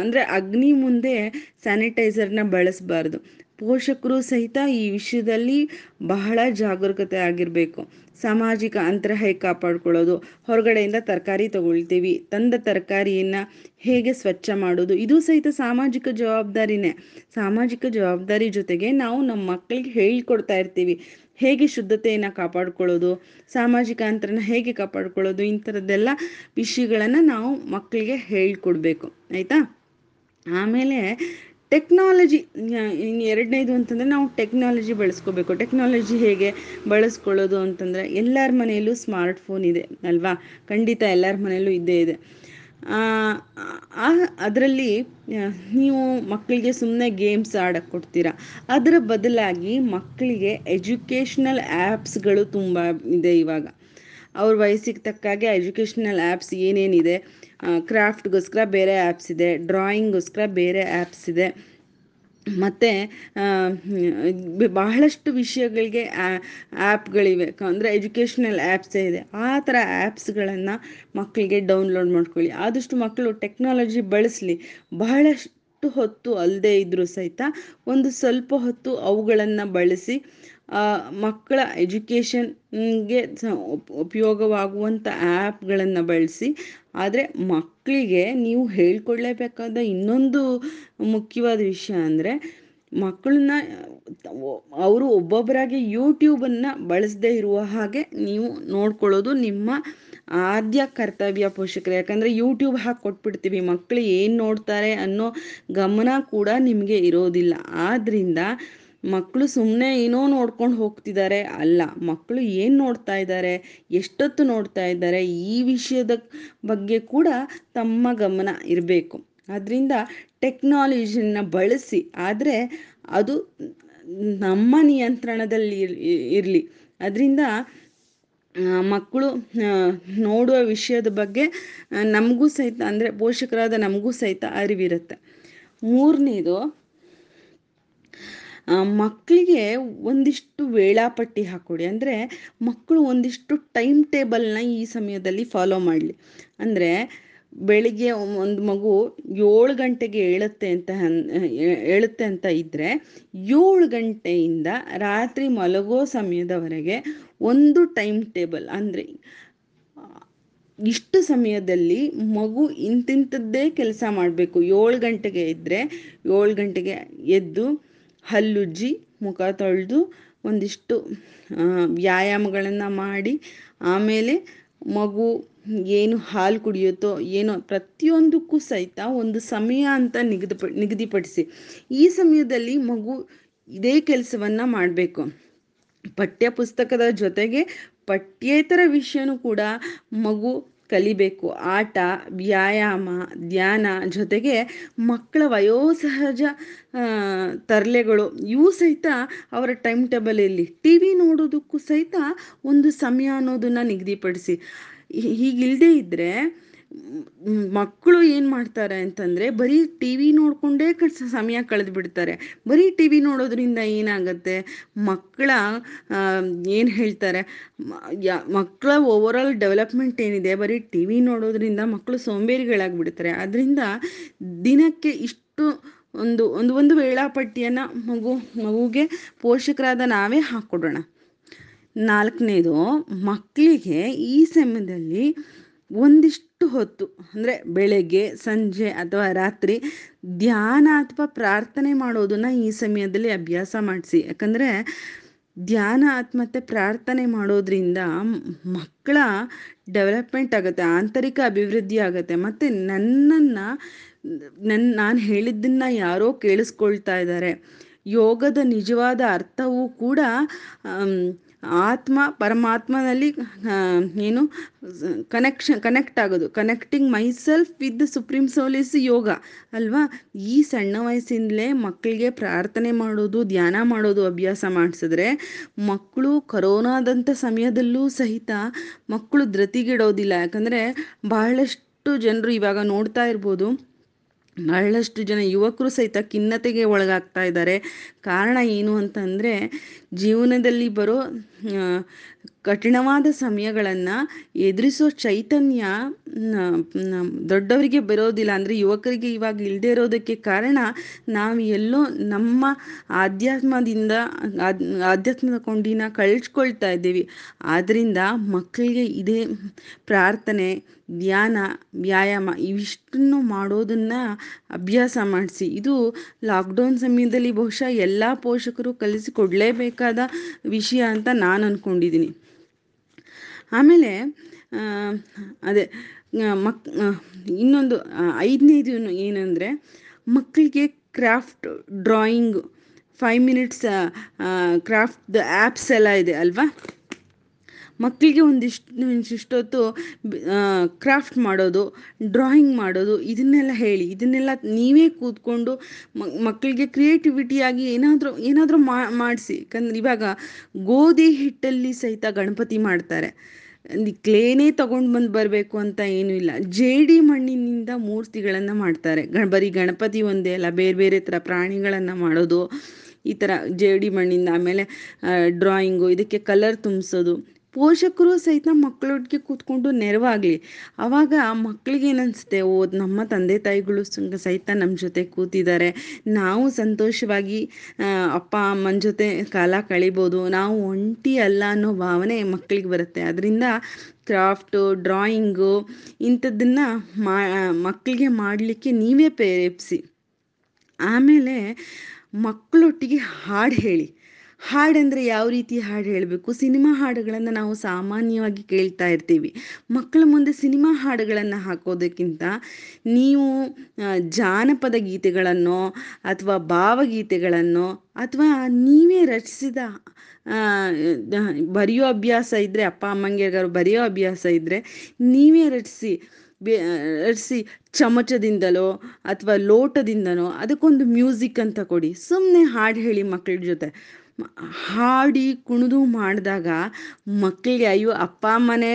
ಅಂದರೆ ಅಗ್ನಿ ಮುಂದೆ ಸ್ಯಾನಿಟೈಸರ್ನ ಬಳಸಬಾರ್ದು. ಪೋಷಕರು ಸಹಿತ ಈ ವಿಷಯದಲ್ಲಿ ಬಹಳ ಜಾಗರೂಕತೆ ಆಗಿರಬೇಕು. ಸಾಮಾಜಿಕ ಅಂತರ ಹೇಗೆ ಕಾಪಾಡ್ಕೊಳ್ಳೋದು, ಹೊರಗಡೆಯಿಂದ ತರಕಾರಿ ತಗೊಳ್ತೀವಿ, ತಂದ ತರಕಾರಿಯನ್ನು ಹೇಗೆ ಸ್ವಚ್ಛ ಮಾಡೋದು, ಇದು ಸಹಿತ ಸಾಮಾಜಿಕ ಜವಾಬ್ದಾರಿನೇ. ಸಾಮಾಜಿಕ ಜವಾಬ್ದಾರಿ ಜೊತೆಗೆ ನಾವು ನಮ್ಮ ಮಕ್ಕಳಿಗೆ ಹೇಳಿಕೊಡ್ತಾ ಇರ್ತೀವಿ, ಹೇಗೆ ಶುದ್ಧತೆಯನ್ನು ಕಾಪಾಡ್ಕೊಳ್ಳೋದು, ಸಾಮಾಜಿಕ ಅಂತರನ ಹೇಗೆ ಕಾಪಾಡ್ಕೊಳ್ಳೋದು ಇಂಥರದ್ದೆಲ್ಲ ವಿಷಯಗಳನ್ನು ನಾವು ಮಕ್ಕಳಿಗೆ ಹೇಳಿಕೊಡ್ಬೇಕು. ಆಯಿತಾ? ಆಮೇಲೆ ಟೆಕ್ನಾಲಜಿ ಎರಡನೇದು ಅಂತಂದರೆ ನಾವು ಟೆಕ್ನಾಲಜಿ ಬಳಸ್ಕೋಬೇಕು. ಟೆಕ್ನಾಲಜಿ ಹೇಗೆ ಬಳಸ್ಕೊಳ್ಳೋದು ಅಂತಂದರೆ ಎಲ್ಲರ ಮನೆಯಲ್ಲೂ ಸ್ಮಾರ್ಟ್ ಫೋನ್ ಇದೆ, ಅಲ್ವಾ? ಖಂಡಿತ ಎಲ್ಲರ ಮನೆಯಲ್ಲೂ ಇದ್ದೇ ಇದೆ. ಅದರಲ್ಲಿ ನೀವು ಮಕ್ಕಳಿಗೆ ಸುಮ್ಮನೆ ಗೇಮ್ಸ್ ಆಡಕ್ಕೆ ಕೊಡ್ತೀರಾ? ಅದರ ಬದಲಾಗಿ ಮಕ್ಕಳಿಗೆ ಎಜುಕೇಷ್ನಲ್ ಆ್ಯಪ್ಸ್ಗಳು ತುಂಬ ಇದೆ ಇವಾಗ. ಅವ್ರ ವಯಸ್ಸಿಗೆ ತಕ್ಕಾಗೆ ಎಜುಕೇಷ್ನಲ್ ಆ್ಯಪ್ಸ್ ಏನೇನಿದೆ? ಕ್ರಾಫ್ಟ್ಗೋಸ್ಕರ ಬೇರೆ ಆ್ಯಪ್ಸ್ ಇದೆ, ಡ್ರಾಯಿಂಗ್ಗೋಸ್ಕರ ಬೇರೆ ಆ್ಯಪ್ಸ್ ಇದೆ. ಮತ್ತು ಬಹಳಷ್ಟು ವಿಷಯಗಳಿಗೆ ಆ್ಯಪ್ಗಳಿವೆ. ಅಂದರೆ ಎಜುಕೇಷ್ನಲ್ ಆ್ಯಪ್ಸೇ ಇದೆ. ಆ ಥರ ಆ್ಯಪ್ಸ್ಗಳನ್ನು ಮಕ್ಕಳಿಗೆ ಡೌನ್ಲೋಡ್ ಮಾಡ್ಕೊಳ್ಳಿ. ಆದಷ್ಟು ಮಕ್ಕಳು ಟೆಕ್ನಾಲಜಿ ಬಳಸಲಿ. ಬಹಳಷ್ಟು ಹೊತ್ತು ಅಲ್ಲದೆ ಇದ್ದರೂ ಸಹಿತ ಒಂದು ಸ್ವಲ್ಪ ಹೊತ್ತು ಅವುಗಳನ್ನು ಬಳಸಿ ಮಕ್ಕಳ ಎಜುಕೇಷನ್ಗೆ ಉಪಯೋಗವಾಗುವಂಥ ಆ್ಯಪ್ಗಳನ್ನು ಬಳಸಿ, ಆದರೆ ಮಕ್ಕಳಿಗೆ ನೀವು ಹೇಳಿಕೊಡ್ಲೇಬೇಕಾದ ಇನ್ನೊಂದು ಮುಖ್ಯವಾದ ವಿಷಯ ಅಂದರೆ, ಮಕ್ಕಳನ್ನ ಅವರು ಒಬ್ಬೊಬ್ಬರಾಗಿ ಯೂಟ್ಯೂಬನ್ನು ಬಳಸದೇ ಇರುವ ಹಾಗೆ ನೀವು ನೋಡ್ಕೊಳ್ಳೋದು ನಿಮ್ಮ ಆದ್ಯ ಕರ್ತವ್ಯ ಪೋಷಕರು. ಯಾಕಂದರೆ ಯೂಟ್ಯೂಬ್ ಹಾಕಿ ಕೊಟ್ಬಿಡ್ತೀವಿ ಮಕ್ಕಳು ಏನು ನೋಡ್ತಾರೆ ಅನ್ನೋ ಗಮನ ಕೂಡ ನಿಮಗೆ ಇರೋದಿಲ್ಲ. ಆದ್ದರಿಂದ ಮಕ್ಕಳು ಸುಮ್ಮನೆ ಏನೋ ನೋಡ್ಕೊಂಡು ಹೋಗ್ತಿದ್ದಾರೆ ಅಲ್ಲ ಮಕ್ಕಳು ಏನು ನೋಡ್ತಾ ಇದ್ದಾರೆ ಎಷ್ಟೊತ್ತು ನೋಡ್ತಾ ಇದ್ದಾರೆ ಈ ವಿಷಯದ ಬಗ್ಗೆ ಕೂಡ ತಮ್ಮ ಗಮನ ಇರಬೇಕು. ಅದರಿಂದ ಟೆಕ್ನಾಲಜಿನ ಬಳಸಿ, ಆದರೆ ಅದು ನಮ್ಮ ನಿಯಂತ್ರಣದಲ್ಲಿ ಇರಲಿ. ಅದರಿಂದ ಮಕ್ಕಳು ನೋಡುವ ವಿಷಯದ ಬಗ್ಗೆ ನಮಗೂ ಸಹಿತ, ಅಂದರೆ ಪೋಷಕರಾದ ನಮಗೂ ಸಹಿತ ಅರಿವಿರುತ್ತೆ. ಮೂರನೇದು ಮಕ್ಕಳಿಗೆ ಒಂದಿಷ್ಟು ವೇಳಾಪಟ್ಟಿ ಹಾಕ್ಕೊಡಿ ಅಂದರೆ ಮಕ್ಕಳು ಒಂದಿಷ್ಟು ಟೈಮ್ ಟೇಬಲ್ನ ಈ ಸಮಯದಲ್ಲಿ ಫಾಲೋ ಮಾಡಲಿ. ಅಂದರೆ ಬೆಳಿಗ್ಗೆ ಒಂದು ಮಗು ಏಳು ಗಂಟೆಗೆ ಏಳುತ್ತೆ ಅಂತ ಏಳುತ್ತೆ ಅಂತ ಇದ್ದರೆ ಏಳು ಗಂಟೆಯಿಂದ ರಾತ್ರಿ ಮಲಗೋ ಸಮಯದವರೆಗೆ ಒಂದು ಟೈಮ್ ಟೇಬಲ್, ಅಂದರೆ ಇಷ್ಟು ಸಮಯದಲ್ಲಿ ಮಗು ಇಂತಿಂಥದ್ದೇ ಕೆಲಸ ಮಾಡಬೇಕು. ಏಳು ಗಂಟೆಗೆ ಇದ್ದರೆ ಏಳು ಗಂಟೆಗೆ ಎದ್ದು ಹಲ್ಲುಜ್ಜಿ ಮುಖ ತೊಳೆದು ಒಂದಿಷ್ಟು ವ್ಯಾಯಾಮಗಳನ್ನು ಮಾಡಿ, ಆಮೇಲೆ ಮಗು ಏನು ಹಾಲು ಕುಡಿಯುತ್ತೋ ಏನೋ ಪ್ರತಿಯೊಂದಕ್ಕೂ ಸಹಿತ ಒಂದು ಸಮಯ ಅಂತ ನಿಗದಿಪ ನಿಗದಿಪಡಿಸಿ. ಈ ಸಮಯದಲ್ಲಿ ಮಗು ಇದೇ ಕೆಲಸವನ್ನು ಮಾಡಬೇಕು. ಪಠ್ಯ ಪುಸ್ತಕದ ಜೊತೆಗೆ ಪಠ್ಯೇತರ ವಿಷಯನೂ ಕೂಡ ಮಗು ಕಲಿಬೇಕು. ಆಟ, ವ್ಯಾಯಾಮ, ಧ್ಯಾನ ಜೊತೆಗೆ ಮಕ್ಕಳ ವಯೋಸಹಜ ತರಲೆಗಳು ಇವು ಸಹಿತ ಅವರ ಟೈಮ್ ಟೇಬಲಲ್ಲಿ ಟಿ ವಿ ನೋಡೋದಕ್ಕೂ ಸಹಿತ ಒಂದು ಸಮಯ ಅನ್ನೋದನ್ನು ನಿಗದಿಪಡಿಸಿ. ಹೀಗಿಲ್ಲದೆ ಇದ್ದರೆ ಮಕ್ಕಳು ಏನು ಮಾಡ್ತಾರೆ ಅಂತಂದರೆ ಬರೀ ಟಿ ವಿ ನೋಡಿಕೊಂಡೇ ಸಮಯ ಕಳೆದು ಬಿಡ್ತಾರೆ ಬರೀ ಟಿ ವಿ ನೋಡೋದ್ರಿಂದ ಏನಾಗುತ್ತೆ? ಮಕ್ಕಳ ಏನು ಹೇಳ್ತಾರೆ? ಯಾ- ಮಕ್ಕಳ ಓವರಾಲ್ ಡೆವಲಪ್ಮೆಂಟ್ ಏನಿದೆ? ಬರೀ ಟಿ ವಿ ನೋಡೋದ್ರಿಂದ ಮಕ್ಕಳು ಸೋಂಬೇರಿಗಳಾಗಿಬಿಡ್ತಾರೆ. ಅದರಿಂದ ದಿನಕ್ಕೆ ಇಷ್ಟು ಒಂದು ಒಂದು ಒಂದು ವೇಳಾಪಟ್ಟಿಯನ್ನು ಮಗು, ಮಗುಗೆ ಪೋಷಕರಾದ ನಾವೇ ಹಾಕ್ಕೊಡೋಣ ನಾಲ್ಕನೇದು, ಮಕ್ಕಳಿಗೆ ಈ ಸಮಯದಲ್ಲಿ ಒಂದಿಷ್ಟು ಹೊತ್ತು, ಅಂದರೆ ಬೆಳಗ್ಗೆ, ಸಂಜೆ ಅಥವಾ ರಾತ್ರಿ ಧ್ಯಾನ ಅಥವಾ ಪ್ರಾರ್ಥನೆ ಮಾಡೋದನ್ನು ಈ ಸಮಯದಲ್ಲಿ ಅಭ್ಯಾಸ ಮಾಡಿಸಿ. ಯಾಕಂದರೆ ಧ್ಯಾನ ಆತ್ಮಹತ್ಯೆ ಪ್ರಾರ್ಥನೆ ಮಾಡೋದ್ರಿಂದ ಮಕ್ಕಳ ಡೆವಲಪ್ಮೆಂಟ್ ಆಗುತ್ತೆ, ಆಂತರಿಕ ಅಭಿವೃದ್ಧಿ ಆಗುತ್ತೆ. ಮತ್ತು ನನ್ನನ್ನು ನನ್ನ ನಾನು ಹೇಳಿದ್ದನ್ನು ಯಾರೋ ಕೇಳಿಸ್ಕೊಳ್ತಾ ಇದ್ದಾರೆ. ಯೋಗದ ನಿಜವಾದ ಅರ್ಥವೂ ಕೂಡ ಆತ್ಮ ಪರಮಾತ್ಮನಲ್ಲಿ ಏನು ಕನೆಕ್ಷನ್ ಕನೆಕ್ಟ್ ಆಗೋದು. Connecting myself with supreme soul is yoga ಅಲ್ವಾ? ಈ ಸಣ್ಣ ವಯಸ್ಸಿಂದಲೇ ಮಕ್ಕಳಿಗೆ ಪ್ರಾರ್ಥನೆ ಮಾಡೋದು, ಧ್ಯಾನ ಮಾಡೋದು ಅಭ್ಯಾಸ ಮಾಡಿಸಿದ್ರೆ ಮಕ್ಕಳು ಕರೋನಾದಂಥ ಸಮಯದಲ್ಲೂ ಸಹಿತ ಮಕ್ಕಳು ಧೃತಿಗೆಡೋದಿಲ್ಲ ಯಾಕಂದರೆ ಬಹಳಷ್ಟು ಜನರು ಇವಾಗ ನೋಡ್ತಾ ಇರ್ಬೋದು ಬಹಳಷ್ಟು ಜನ ಯುವಕರು ಸಹಿತ ಖಿನ್ನತೆಗೆ ಒಳಗಾಗ್ತಾ ಇದ್ದಾರೆ. ಕಾರಣ ಏನು ಅಂತಂದರೆ, ಜೀವನದಲ್ಲಿ ಬರೋ ಕಠಿಣವಾದ ಸಮಯಗಳನ್ನು ಎದುರಿಸೋ ಚೈತನ್ಯ ದೊಡ್ಡವರಿಗೆ ಬರೋದಿಲ್ಲ. ಅಂದರೆ ಯುವಕರಿಗೆ ಇವಾಗ ಇಲ್ಲದೆ ಇರೋದಕ್ಕೆ ಕಾರಣ, ನಾವು ಎಲ್ಲೋ ನಮ್ಮ ಆಧ್ಯಾತ್ಮದಿಂದ ಆಧ್ಯಾತ್ಮದ ಕೊಂಡಿನ ಕಳ್ಸ್ಕೊಳ್ತಾ ಇದ್ದೀವಿ. ಆದ್ದರಿಂದ ಮಕ್ಕಳಿಗೆ ಇದೇ ಪ್ರಾರ್ಥನೆ ಧ್ಯಾನ, ವ್ಯಾಯಾಮ ಇವಿಷ್ಟನ್ನು ಮಾಡೋದನ್ನು ಅಭ್ಯಾಸ ಮಾಡಿಸಿ. ಇದು ಲಾಕ್ಡೌನ್ ಸಮಯದಲ್ಲಿ ಬಹುಶಃ ಎಲ್ಲ ಪೋಷಕರು ಕಲಿಸಿಕೊಡಲೇಬೇಕಾದ ವಿಷಯ ಅಂತ ನಾನು ಅಂದ್ಕೊಂಡಿದ್ದೀನಿ ಆಮೇಲೆ ಅದೇ ಮಕ್ ಇನ್ನೊಂದು ಐದನೇದು ಏನಂದರೆ ಮಕ್ಕಳಿಗೆ craft drawing, five minutes craft apps ಎಲ್ಲ ಇದೆ ಅಲ್ವಾ? ಮಕ್ಕಳಿಗೆ ಒಂದಿಷ್ಟು ಇಷ್ಟೊತ್ತು ಕ್ರಾಫ್ಟ್ ಮಾಡೋದು, ಡ್ರಾಯಿಂಗ್ ಮಾಡೋದು, ಇದನ್ನೆಲ್ಲ ಹೇಳಿ. ಇದನ್ನೆಲ್ಲ ನೀವೇ ಕೂತ್ಕೊಂಡು ಮಕ್ಕಳಿಗೆ ಕ್ರಿಯೇಟಿವಿಟಿಯಾಗಿ ಏನಾದರೂ ಏನಾದರೂ ಮಾಡಿಸಿ. ಯಾಕಂದ್ರೆ ಇವಾಗ ಗೋಧಿ ಹಿಟ್ಟಲ್ಲಿ ಸಹಿತ ಗಣಪತಿ ಮಾಡ್ತಾರೆ. ಕ್ಲೇನೇ ತಗೊಂಡು ಬಂದು ಬರಬೇಕು ಅಂತ ಏನೂ ಇಲ್ಲ. ಜೇಡಿ ಮಣ್ಣಿನಿಂದ ಮೂರ್ತಿಗಳನ್ನು ಮಾಡ್ತಾರೆ. ಗಣ, ಬರೀ ಗಣಪತಿ ಒಂದೇ ಅಲ್ಲ, ಬೇರೆ ಬೇರೆ ಥರ ಪ್ರಾಣಿಗಳನ್ನು ಮಾಡೋದು. ಈ ಥರ ಜೇಡಿ ಮಣ್ಣಿಂದ ಆಮೇಲೆ ಡ್ರಾಯಿಂಗು, ಇದಕ್ಕೆ ಕಲರ್ ತುಂಬಿಸೋದು. ಪೋಷಕರು ಸಹಿತ ಮಕ್ಕಳೊಟ್ಟಿಗೆ ಕೂತ್ಕೊಂಡು ನೆರವಾಗಲಿ. ಆವಾಗ ಮಕ್ಕಳಿಗೆ ಏನನ್ಸುತ್ತೆ ಓ, ನಮ್ಮ ತಂದೆ ತಾಯಿಗಳು ಸಹಿತ ನಮ್ಮ ಜೊತೆ ಕೂತಿದ್ದಾರೆ. ನಾವು ಸಂತೋಷವಾಗಿ ಅಪ್ಪ, ಅಮ್ಮನ ಜೊತೆ ಕಾಲ ಕಳಿಬೋದು. ನಾವು ಒಂಟಿ ಅಲ್ಲ ಅನ್ನೋ ಭಾವನೆ ಮಕ್ಕಳಿಗೆ ಬರುತ್ತೆ. ಅದರಿಂದ ಕ್ರಾಫ್ಟು, ಡ್ರಾಯಿಂಗು ಇಂಥದ್ದನ್ನು ಮಾ ಮಕ್ಕಳಿಗೆ ಮಾಡಲಿಕ್ಕೆ ನೀವೇ ಪ್ರೇರೇಪಿಸಿ. ಆಮೇಲೆ ಮಕ್ಕಳೊಟ್ಟಿಗೆ ಹಾಡು ಹೇಳಿ. ಹಾಡೆಂದರೆ ಯಾವ ರೀತಿ ಹಾಡು ಹೇಳಬೇಕು? ಸಿನಿಮಾ ಹಾಡುಗಳನ್ನು ನಾವು ಸಾಮಾನ್ಯವಾಗಿ ಕೇಳ್ತಾ ಇರ್ತೀವಿ. ಮಕ್ಕಳ ಮುಂದೆ ಸಿನಿಮಾ ಹಾಡುಗಳನ್ನು ಹಾಕೋದಕ್ಕಿಂತ ನೀವು ಜಾನಪದ ಗೀತೆಗಳನ್ನು ಅಥವಾ ಭಾವಗೀತೆಗಳನ್ನು ಅಥವಾ ನೀವೇ ರಚಿಸಿದ ಬರೆಯೋ ಅಭ್ಯಾಸ ಇದ್ದರೆ ಅಪ್ಪ ಅಮ್ಮಂಗೆ ಯಾರಿಗಾದ್ರು ಬರೆಯೋ ಅಭ್ಯಾಸ ಇದ್ದರೆ ನೀವೇ ರಚಿಸಿ ರಚಿಸಿ ಚಮಚದಿಂದಲೋ ಅಥವಾ ಲೋಟದಿಂದನೋ ಅದಕ್ಕೊಂದು ಮ್ಯೂಸಿಕ್ ಅಂತ ಕೊಡಿ. ಸುಮ್ಮನೆ ಹಾಡು ಹೇಳಿ ಮಕ್ಕಳ ಜೊತೆ. ಹಾಡಿ ಕುಣಿದು ಮಾಡಿದಾಗ ಮಕ್ಕಳಿಗೆ ಅಯ್ಯೋ, ಅಪ್ಪ ಅಮ್ಮನೇ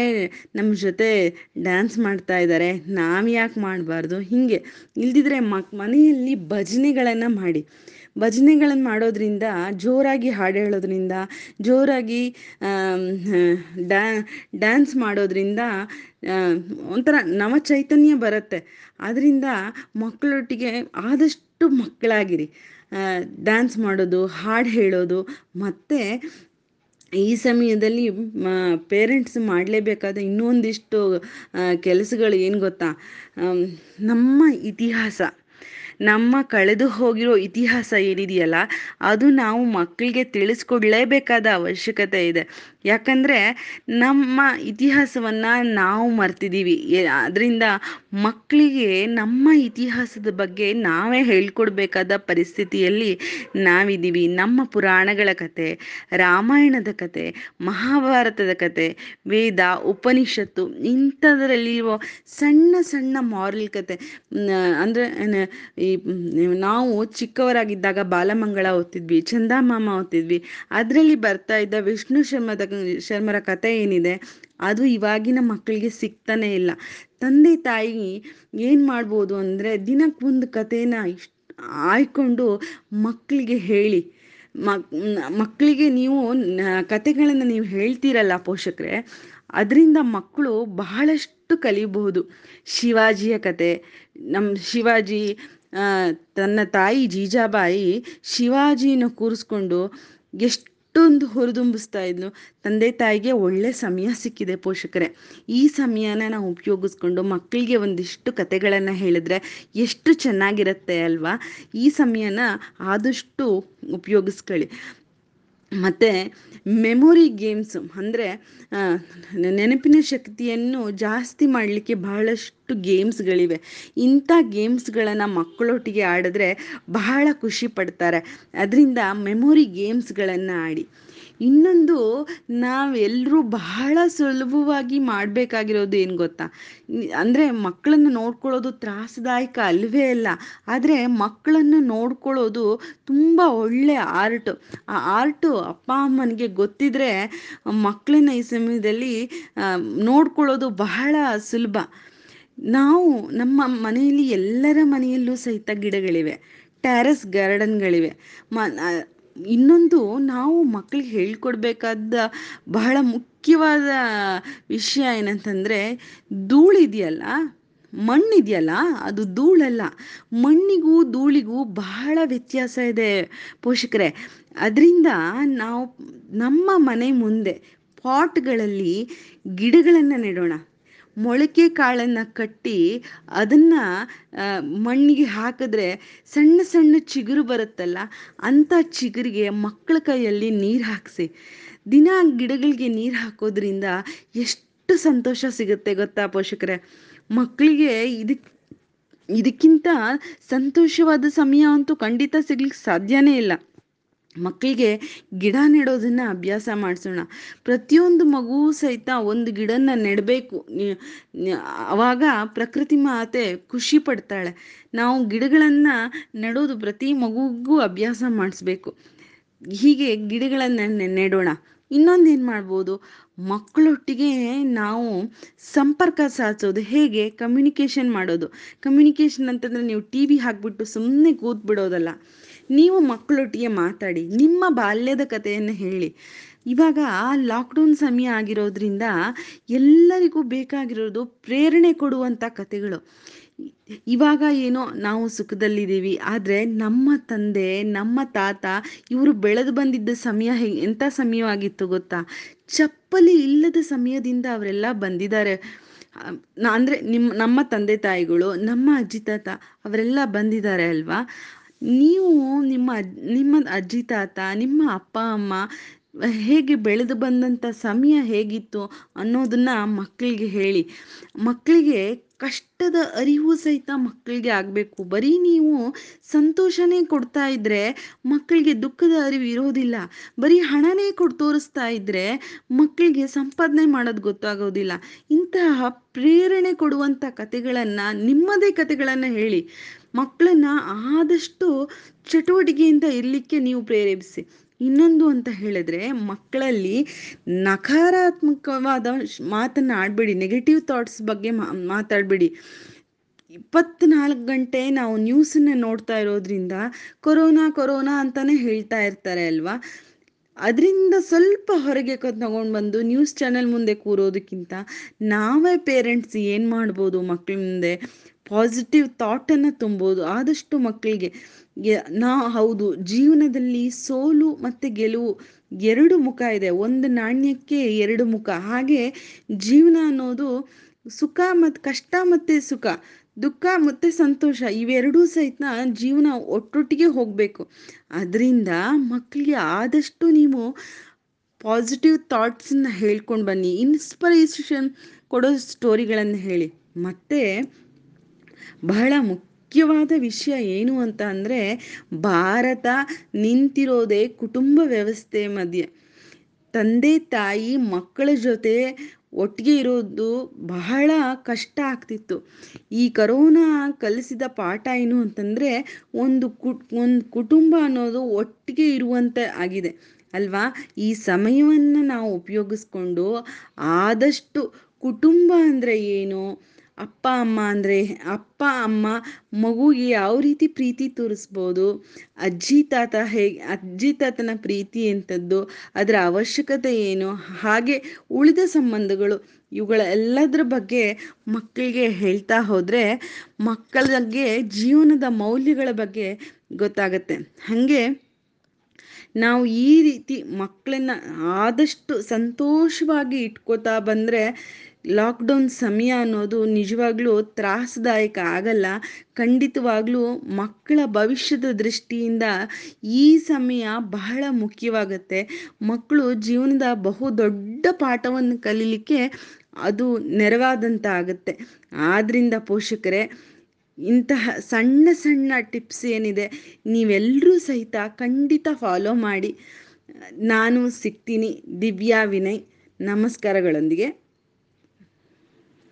ನಮ್ಮ ಜೊತೆ ಡ್ಯಾನ್ಸ್ ಮಾಡ್ತಾ ಇದ್ದಾರೆ ನಾವು ಯಾಕೆ ಮಾಡಬಾರ್ದು? ಹೀಗೆ. ಇಲ್ದಿದ್ರೆ ಮಕ್, ಮನೆಯಲ್ಲಿ ಭಜನೆಗಳನ್ನು ಮಾಡಿ. ಭಜನೆಗಳನ್ನು ಮಾಡೋದ್ರಿಂದ, ಜೋರಾಗಿ ಹಾಡು ಹೇಳೋದ್ರಿಂದ, ಜೋರಾಗಿ ಡ್ಯಾ, ಡ್ಯಾನ್ಸ್ ಮಾಡೋದ್ರಿಂದ ಒಂಥರ ನವ ಚೈತನ್ಯ ಬರುತ್ತೆ. ಆದ್ದರಿಂದ ಮಕ್ಕಳೊಟ್ಟಿಗೆ ಆದಷ್ಟು ಮಕ್ಕಳಾಗಿರಿ. ಡ್ಯಾನ್ಸ್ ಮಾಡೋದು, ಹಾಡು ಹೇಳೋದು, ಮತ್ತು ಈ ಸಮಯದಲ್ಲಿ ಪೇರೆಂಟ್ಸ್ ಮಾಡಲೇಬೇಕಾದ ಇನ್ನೊಂದಿಷ್ಟು ಕೆಲಸಗಳು ಏನು ಗೊತ್ತಾ? ನಮ್ಮ ಇತಿಹಾಸ, ನಮ್ಮ ಕಳೆದು ಹೋಗಿರೋ ಇತಿಹಾಸ ಏನಿದೆಯಲ್ಲ, ಅದು ನಾವು ಮಕ್ಕಳಿಗೆ ತಿಳಿಸ್ಕೊಡ್ಲೇಬೇಕಾದ ಅವಶ್ಯಕತೆ ಇದೆ. ಯಾಕಂದರೆ ನಮ್ಮ ಇತಿಹಾಸವನ್ನು ನಾವು ಮರ್ತಿದ್ದೀವಿ ಅದರಿಂದ ಮಕ್ಕಳಿಗೆ ನಮ್ಮ ಇತಿಹಾಸದ ಬಗ್ಗೆ ನಾವೇ ಹೇಳ್ಕೊಡ್ಬೇಕಾದ ಪರಿಸ್ಥಿತಿಯಲ್ಲಿ ನಾವಿದ್ದೀವಿ ನಮ್ಮ ಪುರಾಣಗಳ ಕತೆ, ರಾಮಾಯಣದ ಕತೆ, ಮಹಾಭಾರತದ ಕತೆ, ವೇದ, ಉಪನಿಷತ್ತು ಇಂಥದ್ರಲ್ಲಿರುವ ಸಣ್ಣ ಸಣ್ಣ ಮಾರಲ್ ಕತೆ. ಅಂದರೆ ಈ ನಾವು ಚಿಕ್ಕವರಾಗಿದ್ದಾಗ ಬಾಲಮಂಗಳ ಓದ್ತಿದ್ವಿ, ಚಂದಮಾಮ ಓದ್ತಿದ್ವಿ. ಅದರಲ್ಲಿ ಬರ್ತಾ ಇದ್ದ ವಿಷ್ಣು ಶರ್ಮದ ಶರ್ಮರ ಕತೆ ಏನಿದೆ, ಅದು ಇವಾಗಿನ ಮಕ್ಕಳಿಗೆ ಸಿಗ್ತಾನೆ ಇಲ್ಲ. ತಂದೆ ತಾಯಿ ಏನು ಮಾಡ್ಬೋದು ಅಂದರೆ ದಿನಕ್ಕೊಂದು ಕಥೆನ ಇಷ್ಟು ಆಯ್ಕೊಂಡು ಮಕ್ಕಳಿಗೆ ಹೇಳಿ. ಮಕ್ಕಳಿಗೆ ನೀವು ಕತೆಗಳನ್ನು ನೀವು ಹೇಳ್ತೀರಲ್ಲ ಪೋಷಕರೇ, ಅದರಿಂದ ಮಕ್ಕಳು ಬಹಳಷ್ಟು ಕಲಿಬಹುದು. ಶಿವಾಜಿಯ ಕತೆ ನಮ್ಮ ಶಿವಾಜಿ ತನ್ನ ತಾಯಿ ಜೀಜಾಬಾಯಿ ಶಿವಾಜಿನ ಕೂರಿಸ್ಕೊಂಡು ಎಷ್ಟೊಂದು ಹುರಿದುಂಬಿಸ್ತಾ ಇದ್ಲು. ತಂದೆ ತಾಯಿಗೆ ಒಳ್ಳೆ ಸಮಯ ಸಿಕ್ಕಿದೆ ಪೋಷಕರೇ. ಈ ಸಮಯನ ನಾವು ಉಪಯೋಗಿಸ್ಕೊಂಡು ಮಕ್ಕಳಿಗೆ ಒಂದಿಷ್ಟು ಕತೆಗಳನ್ನು ಹೇಳಿದ್ರೆ ಎಷ್ಟು ಚೆನ್ನಾಗಿರುತ್ತೆ ಅಲ್ವಾ? ಈ ಸಮಯನ ಆದಷ್ಟು ಉಪಯೋಗಿಸ್ಕೊಳ್ಳಿ. ಮತ್ತು ಮೆಮೊರಿ ಗೇಮ್ಸ್ ಅಂದರೆ ನೆನಪಿನ ಶಕ್ತಿಯನ್ನು ಜಾಸ್ತಿ ಮಾಡಲಿಕ್ಕೆ ಬಹಳಷ್ಟು ಗೇಮ್ಸ್ಗಳಿವೆ ಇಂಥ ಗೇಮ್ಸ್ಗಳನ್ನು ಮಕ್ಕಳೊಟ್ಟಿಗೆ ಆಡಿದ್ರೆ ಬಹಳ ಖುಷಿ ಪಡ್ತಾರೆ. ಅದರಿಂದ ಮೆಮೊರಿ ಗೇಮ್ಸ್ಗಳನ್ನು ಆಡಿ. ಇನ್ನೊಂದು ನಾವೆಲ್ಲರೂ ಬಹಳ ಸುಲಭವಾಗಿ ಮಾಡಬೇಕಾಗಿರೋದು ಏನು ಗೊತ್ತಾ? ಅಂದರೆ ಮಕ್ಕಳನ್ನು ನೋಡ್ಕೊಳ್ಳೋದು ತ್ರಾಸದಾಯಕ ಅಲ್ವೇ ಅಲ್ಲ. ಆದರೆ ಮಕ್ಕಳನ್ನು ನೋಡ್ಕೊಳ್ಳೋದು ತುಂಬ ಒಳ್ಳೆ ಆರ್ಟ್. ಆ ಆರ್ಟು ಅಪ್ಪ ಅಮ್ಮನಿಗೆ ಗೊತ್ತಿದ್ರೆ ಮಕ್ಕಳನ್ನ ಈ ಸಮಯದಲ್ಲಿ ನೋಡ್ಕೊಳ್ಳೋದು ಬಹಳ ಸುಲಭ. ನಾವು ನಮ್ಮ ಮನೆಯಲ್ಲಿ ಎಲ್ಲರ ಮನೆಯಲ್ಲೂ ಸಹಿತ ಗಿಡಗಳಿವೆ. ಟ್ಯಾರಸ್ ಗಾರ್ಡನ್ಗಳಿವೆ. ಮ ಇನ್ನೊಂದು ನಾವು ಮಕ್ಕಳಿಗೆ ಹೇಳ್ಕೊಡ್ಬೇಕಾದ ಬಹಳ ಮುಖ್ಯವಾದ ವಿಷಯ ಏನಂತಂದರೆ ಧೂಳಿದೆಯಲ್ಲ, ಮಣ್ಣಿದೆಯಲ್ಲ, ಅದು ಧೂಳಲ್ಲ. ಮಣ್ಣಿಗೂ ಧೂಳಿಗೂ ಬಹಳ ವ್ಯತ್ಯಾಸ ಇದೆ ಪೋಷಕರೇ. ಅದರಿಂದ ನಾವು ನಮ್ಮ ಮನೆ ಮುಂದೆ ಪಾಟ್ಗಳಲ್ಲಿ ಗಿಡಗಳನ್ನು ನೆಡೋಣ. ಮೊಳಕೆ ಕಾಳನ್ನು ಕಟ್ಟಿ ಅದನ್ನು ಮಣ್ಣಿಗೆ ಹಾಕಿದ್ರೆ ಸಣ್ಣ ಸಣ್ಣ ಚಿಗುರು ಬರುತ್ತಲ್ಲ, ಅಂಥ ಚಿಗುರಿಗೆ ಮಕ್ಕಳ ಕೈಯಲ್ಲಿ ನೀರು ಹಾಕಿಸಿ. ದಿನ ಗಿಡಗಳಿಗೆ ನೀರು ಹಾಕೋದ್ರಿಂದ ಎಷ್ಟು ಸಂತೋಷ ಸಿಗುತ್ತೆ ಗೊತ್ತಾ ಪೋಷಕರೇ? ಮಕ್ಕಳಿಗೆ ಇದಕ್ಕೆ ಇದಕ್ಕಿಂತ ಸಂತೋಷವಾದ ಸಮಯ ಅಂತೂ ಖಂಡಿತ ಸಿಗ್ಲಿಕ್ಕೆ ಸಾಧ್ಯನೇ ಇಲ್ಲ. ಮಕ್ಕಳಿಗೆ ಗಿಡ ನೆಡೋದನ್ನು ಅಭ್ಯಾಸ ಮಾಡಿಸೋಣ. ಪ್ರತಿಯೊಂದು ಮಗು ಸಹಿತ ಒಂದು ಗಿಡನ ನೆಡಬೇಕು. ಅವಾಗ ಪ್ರಕೃತಿ ಮಾತೆ ಖುಷಿ ಪಡ್ತಾಳೆ. ನಾವು ಗಿಡಗಳನ್ನು ನೆಡೋದು ಪ್ರತಿ ಮಗುಗೂ ಅಭ್ಯಾಸ ಮಾಡಿಸ್ಬೇಕು. ಹೀಗೆ ಗಿಡಗಳನ್ನು ನೆಡೋಣ. ಇನ್ನೊಂದು ಏನು ಮಾಡ್ಬೋದು? ಮಕ್ಕಳೊಟ್ಟಿಗೆ ನಾವು ಸಂಪರ್ಕ ಸಾಧಿಸೋದು ಹೇಗೆ? ಕಮ್ಯುನಿಕೇಷನ್ ಮಾಡೋದು. ಕಮ್ಯುನಿಕೇಷನ್ ಅಂತಂದರೆ ನೀವು ಟಿ ವಿ ಹಾಕ್ಬಿಟ್ಟು ಸುಮ್ಮನೆ ಕೂತ್ಬಿಡೋದಲ್ಲ. ನೀವು ಮಕ್ಕಳೊಟ್ಟಿಗೆ ಮಾತಾಡಿ, ನಿಮ್ಮ ಬಾಲ್ಯದ ಕಥೆಯನ್ನು ಹೇಳಿ. ಇವಾಗ ಲಾಕ್ಡೌನ್ ಸಮಯ ಆಗಿರೋದ್ರಿಂದ ಎಲ್ಲರಿಗೂ ಬೇಕಾಗಿರೋದು ಪ್ರೇರಣೆ ಕೊಡುವಂಥ ಕಥೆಗಳು. ಇವಾಗ ಏನೋ ನಾವು ಸುಖದಲ್ಲಿದ್ದೀವಿ, ಆದರೆ ನಮ್ಮ ತಂದೆ, ನಮ್ಮ ತಾತ ಇವರು ಬೆಳೆದು ಬಂದಿದ್ದ ಸಮಯ ಹೇ ಎಂಥ ಸಮಯವಾಗಿತ್ತು ಗೊತ್ತಾ? ಚಪ್ಪಲಿ ಇಲ್ಲದ ಸಮಯದಿಂದ ಅವರೆಲ್ಲ ಬಂದಿದ್ದಾರೆ. ಅಂದರೆ ನಿಮ್ಮ ನಮ್ಮ ತಂದೆ ತಾಯಿಗಳು, ನಮ್ಮ ಅಜ್ಜಿ ತಾತ ಅವರೆಲ್ಲ ಬಂದಿದ್ದಾರೆ ಅಲ್ವಾ? ನೀವು ನಿಮ್ಮ ನಿಮ್ಮ ಅಜ್ಜಿ ತಾತ, ನಿಮ್ಮ ಅಪ್ಪ, ಅಮ್ಮ ಹೇಗೆ ಬೆಳೆದು ಬಂದಂಥ ಸಮಯ ಹೇಗಿತ್ತು ಅನ್ನೋದನ್ನು ಮಕ್ಕಳಿಗೆ ಹೇಳಿ. ಮಕ್ಕಳಿಗೆ ಕಷ್ಟದ ಅರಿವು ಸಹಿತ ಮಕ್ಕಳಿಗೆ ಆಗಬೇಕು. ಬರೀ ನೀವು ಸಂತೋಷನೇ ಕೊಡ್ತಾ ಇದ್ದರೆ ಮಕ್ಕಳಿಗೆ ದುಃಖದ ಅರಿವು ಇರೋದಿಲ್ಲ. ಬರೀ ಹಣನೇ ಕೊಟ್ಟು ತೋರಿಸ್ತಾ ಇದ್ದರೆ ಮಕ್ಕಳಿಗೆ ಸಂಪಾದನೆ ಮಾಡೋದು ಗೊತ್ತಾಗೋದಿಲ್ಲ. ಇಂತಹ ಪ್ರೇರಣೆ ಕೊಡುವಂಥ ಕಥೆಗಳನ್ನು, ನಿಮ್ಮದೇ ಕಥೆಗಳನ್ನು ಹೇಳಿ. ಮಕ್ಕಳನ್ನ ಆದಷ್ಟು ಚಟುವಟಿಕೆಯಿಂದ ಇರಲಿಕ್ಕೆ ನೀವು ಪ್ರೇರೇಪಿಸಿ. ಇನ್ನೊಂದು ಅಂತ ಹೇಳಿದ್ರೆ ಮಕ್ಕಳಲ್ಲಿ ನಕಾರಾತ್ಮಕವಾದ ಮಾತನ್ನು ಆಡಬೇಡಿ ನೆಗೆಟಿವ್ ಥಾಟ್ಸ್ ಬಗ್ಗೆ ಮಾತಾಡಬೇಡಿ. ಇಪ್ಪತ್ನಾಲ್ಕು ಗಂಟೆ ನಾವು ನ್ಯೂಸನ್ನ ನೋಡ್ತಾ ಇರೋದ್ರಿಂದ ಕೊರೋನಾ ಕೊರೋನಾ ಅಂತಾನೆ ಹೇಳ್ತಾ ಇರ್ತಾರೆ ಅಲ್ವಾ? ಅದರಿಂದ ಸ್ವಲ್ಪ ಹೊರಗೆ ತಗೊಂಡು ಬಂದು ನ್ಯೂಸ್ ಚಾನೆಲ್ ಮುಂದೆ ಕೂರೋದಕ್ಕಿಂತ ನಾವೇ ಪೇರೆಂಟ್ಸ್ ಏನು ಮಾಡ್ಬೋದು ಮಕ್ಕಳ ಮುಂದೆ? ಪಾಸಿಟಿವ್ ಥಾಟನ್ನು ತುಂಬೋದು. ಆದಷ್ಟು ಮಕ್ಕಳಿಗೆ ನಾ ಹೌದು, ಜೀವನದಲ್ಲಿ ಸೋಲು ಮತ್ತು ಗೆಲುವು ಎರಡು ಮುಖ ಇದೆ. ಒಂದು ನಾಣ್ಯಕ್ಕೆ ಎರಡು ಮುಖ. ಹಾಗೆ ಜೀವನ ಅನ್ನೋದು ಸುಖ ಮತ್ತು ಕಷ್ಟ ಮತ್ತು ಸುಖ, ದುಃಖ ಮತ್ತು ಸಂತೋಷ, ಇವೆರಡೂ ಸಹಿತ ಜೀವನ ಒಟ್ಟೊಟ್ಟಿಗೆ ಹೋಗಬೇಕು. ಅದರಿಂದ ಮಕ್ಕಳಿಗೆ ಆದಷ್ಟು ನೀವು ಪಾಸಿಟಿವ್ ಥಾಟ್ಸನ್ನ ಹೇಳ್ಕೊಂಡು ಬನ್ನಿ. ಇನ್ಸ್ಪಿರೇಷನ್ ಕೊಡೋ ಸ್ಟೋರಿಗಳನ್ನು ಹೇಳಿ. ಮತ್ತು ಬಹಳ ಮುಖ್ಯವಾದ ವಿಷಯ ಏನು ಅಂತ ಅಂದರೆ ಭಾರತ ನಿಂತಿರೋದೇ ಕುಟುಂಬ ವ್ಯವಸ್ಥೆ ಮಧ್ಯೆ. ತಂದೆ, ತಾಯಿ, ಮಕ್ಕಳ ಜೊತೆ ಒಟ್ಟಿಗೆ ಇರೋದು ಬಹಳ ಕಷ್ಟ ಆಗ್ತಿತ್ತು. ಈ ಕರೋನಾ ಕಲಿಸಿದ ಪಾಠ ಏನು ಅಂತಂದರೆ ಒಂದು ಕುಟ್ ಒಂದು ಕುಟುಂಬ ಅನ್ನೋದು ಒಟ್ಟಿಗೆ ಇರುವಂತೆ ಆಗಿದೆ. ಅಲ್ವಾ? ಈ ಸಮಯವನ್ನು ನಾವು ಉಪಯೋಗಿಸ್ಕೊಂಡು ಆದಷ್ಟು ಕುಟುಂಬ ಅಂದರೆ ಏನು? ಅಪ್ಪ, ಅಮ್ಮ ಅಂದರೆ ಅಪ್ಪ, ಅಮ್ಮ ಮಗುಗೆ ಯಾವ ರೀತಿ ಪ್ರೀತಿ ತೋರಿಸ್ಬೋದು? ಅಜ್ಜಿ, ತಾತ ಹೇಗೆ ಅಜ್ಜಿ, ತಾತನ ಪ್ರೀತಿ ಎಂಥದ್ದು? ಅದರ ಅವಶ್ಯಕತೆ ಏನು? ಹಾಗೆ ಉಳಿದ ಸಂಬಂಧಗಳು ಇವುಗಳ ಎಲ್ಲದರ ಬಗ್ಗೆ ಮಕ್ಕಳಿಗೆ ಹೇಳ್ತಾ ಹೋದರೆ ಮಕ್ಕಳಿಗೆ ಜೀವನದ ಮೌಲ್ಯಗಳ ಬಗ್ಗೆ ಗೊತ್ತಾಗತ್ತೆ. ಹಾಗೆ ನಾವು ಈ ರೀತಿ ಮಕ್ಕಳನ್ನ ಆದಷ್ಟು ಸಂತೋಷವಾಗಿ ಇಟ್ಕೋತಾ ಬಂದರೆ ಲಾಕ್ಡೌನ್ ಸಮಯ ಅನ್ನೋದು ನಿಜವಾಗ್ಲೂ ತ್ರಾಸದಾಯಕ ಆಗಲ್ಲ. ಖಂಡಿತವಾಗ್ಲೂ ಮಕ್ಕಳ ಭವಿಷ್ಯದ ದೃಷ್ಟಿಯಿಂದ ಈ ಸಮಯ ಬಹಳ ಮುಖ್ಯವಾಗುತ್ತೆ. ಮಕ್ಕಳು ಜೀವನದ ಬಹು ದೊಡ್ಡ ಪಾಠವನ್ನು ಕಲೀಲಿಕ್ಕೆ ಅದು ನೆರವಾದಂತ ಆಗುತ್ತೆ. ಆದ್ದರಿಂದ ಪೋಷಕರೇ, ಇಂತಹ ಸಣ್ಣ ಸಣ್ಣ ಟಿಪ್ಸ್ ಏನಿದೆ ನೀವೆಲ್ಲರೂ ಸಹಿತ ಖಂಡಿತ ಫಾಲೋ ಮಾಡಿ. ನಾನು ಸಿಗ್ತೀನಿ ದಿವ್ಯಾ ವಿನಯ್. ನಮಸ್ಕಾರಗಳೊಂದಿಗೆ.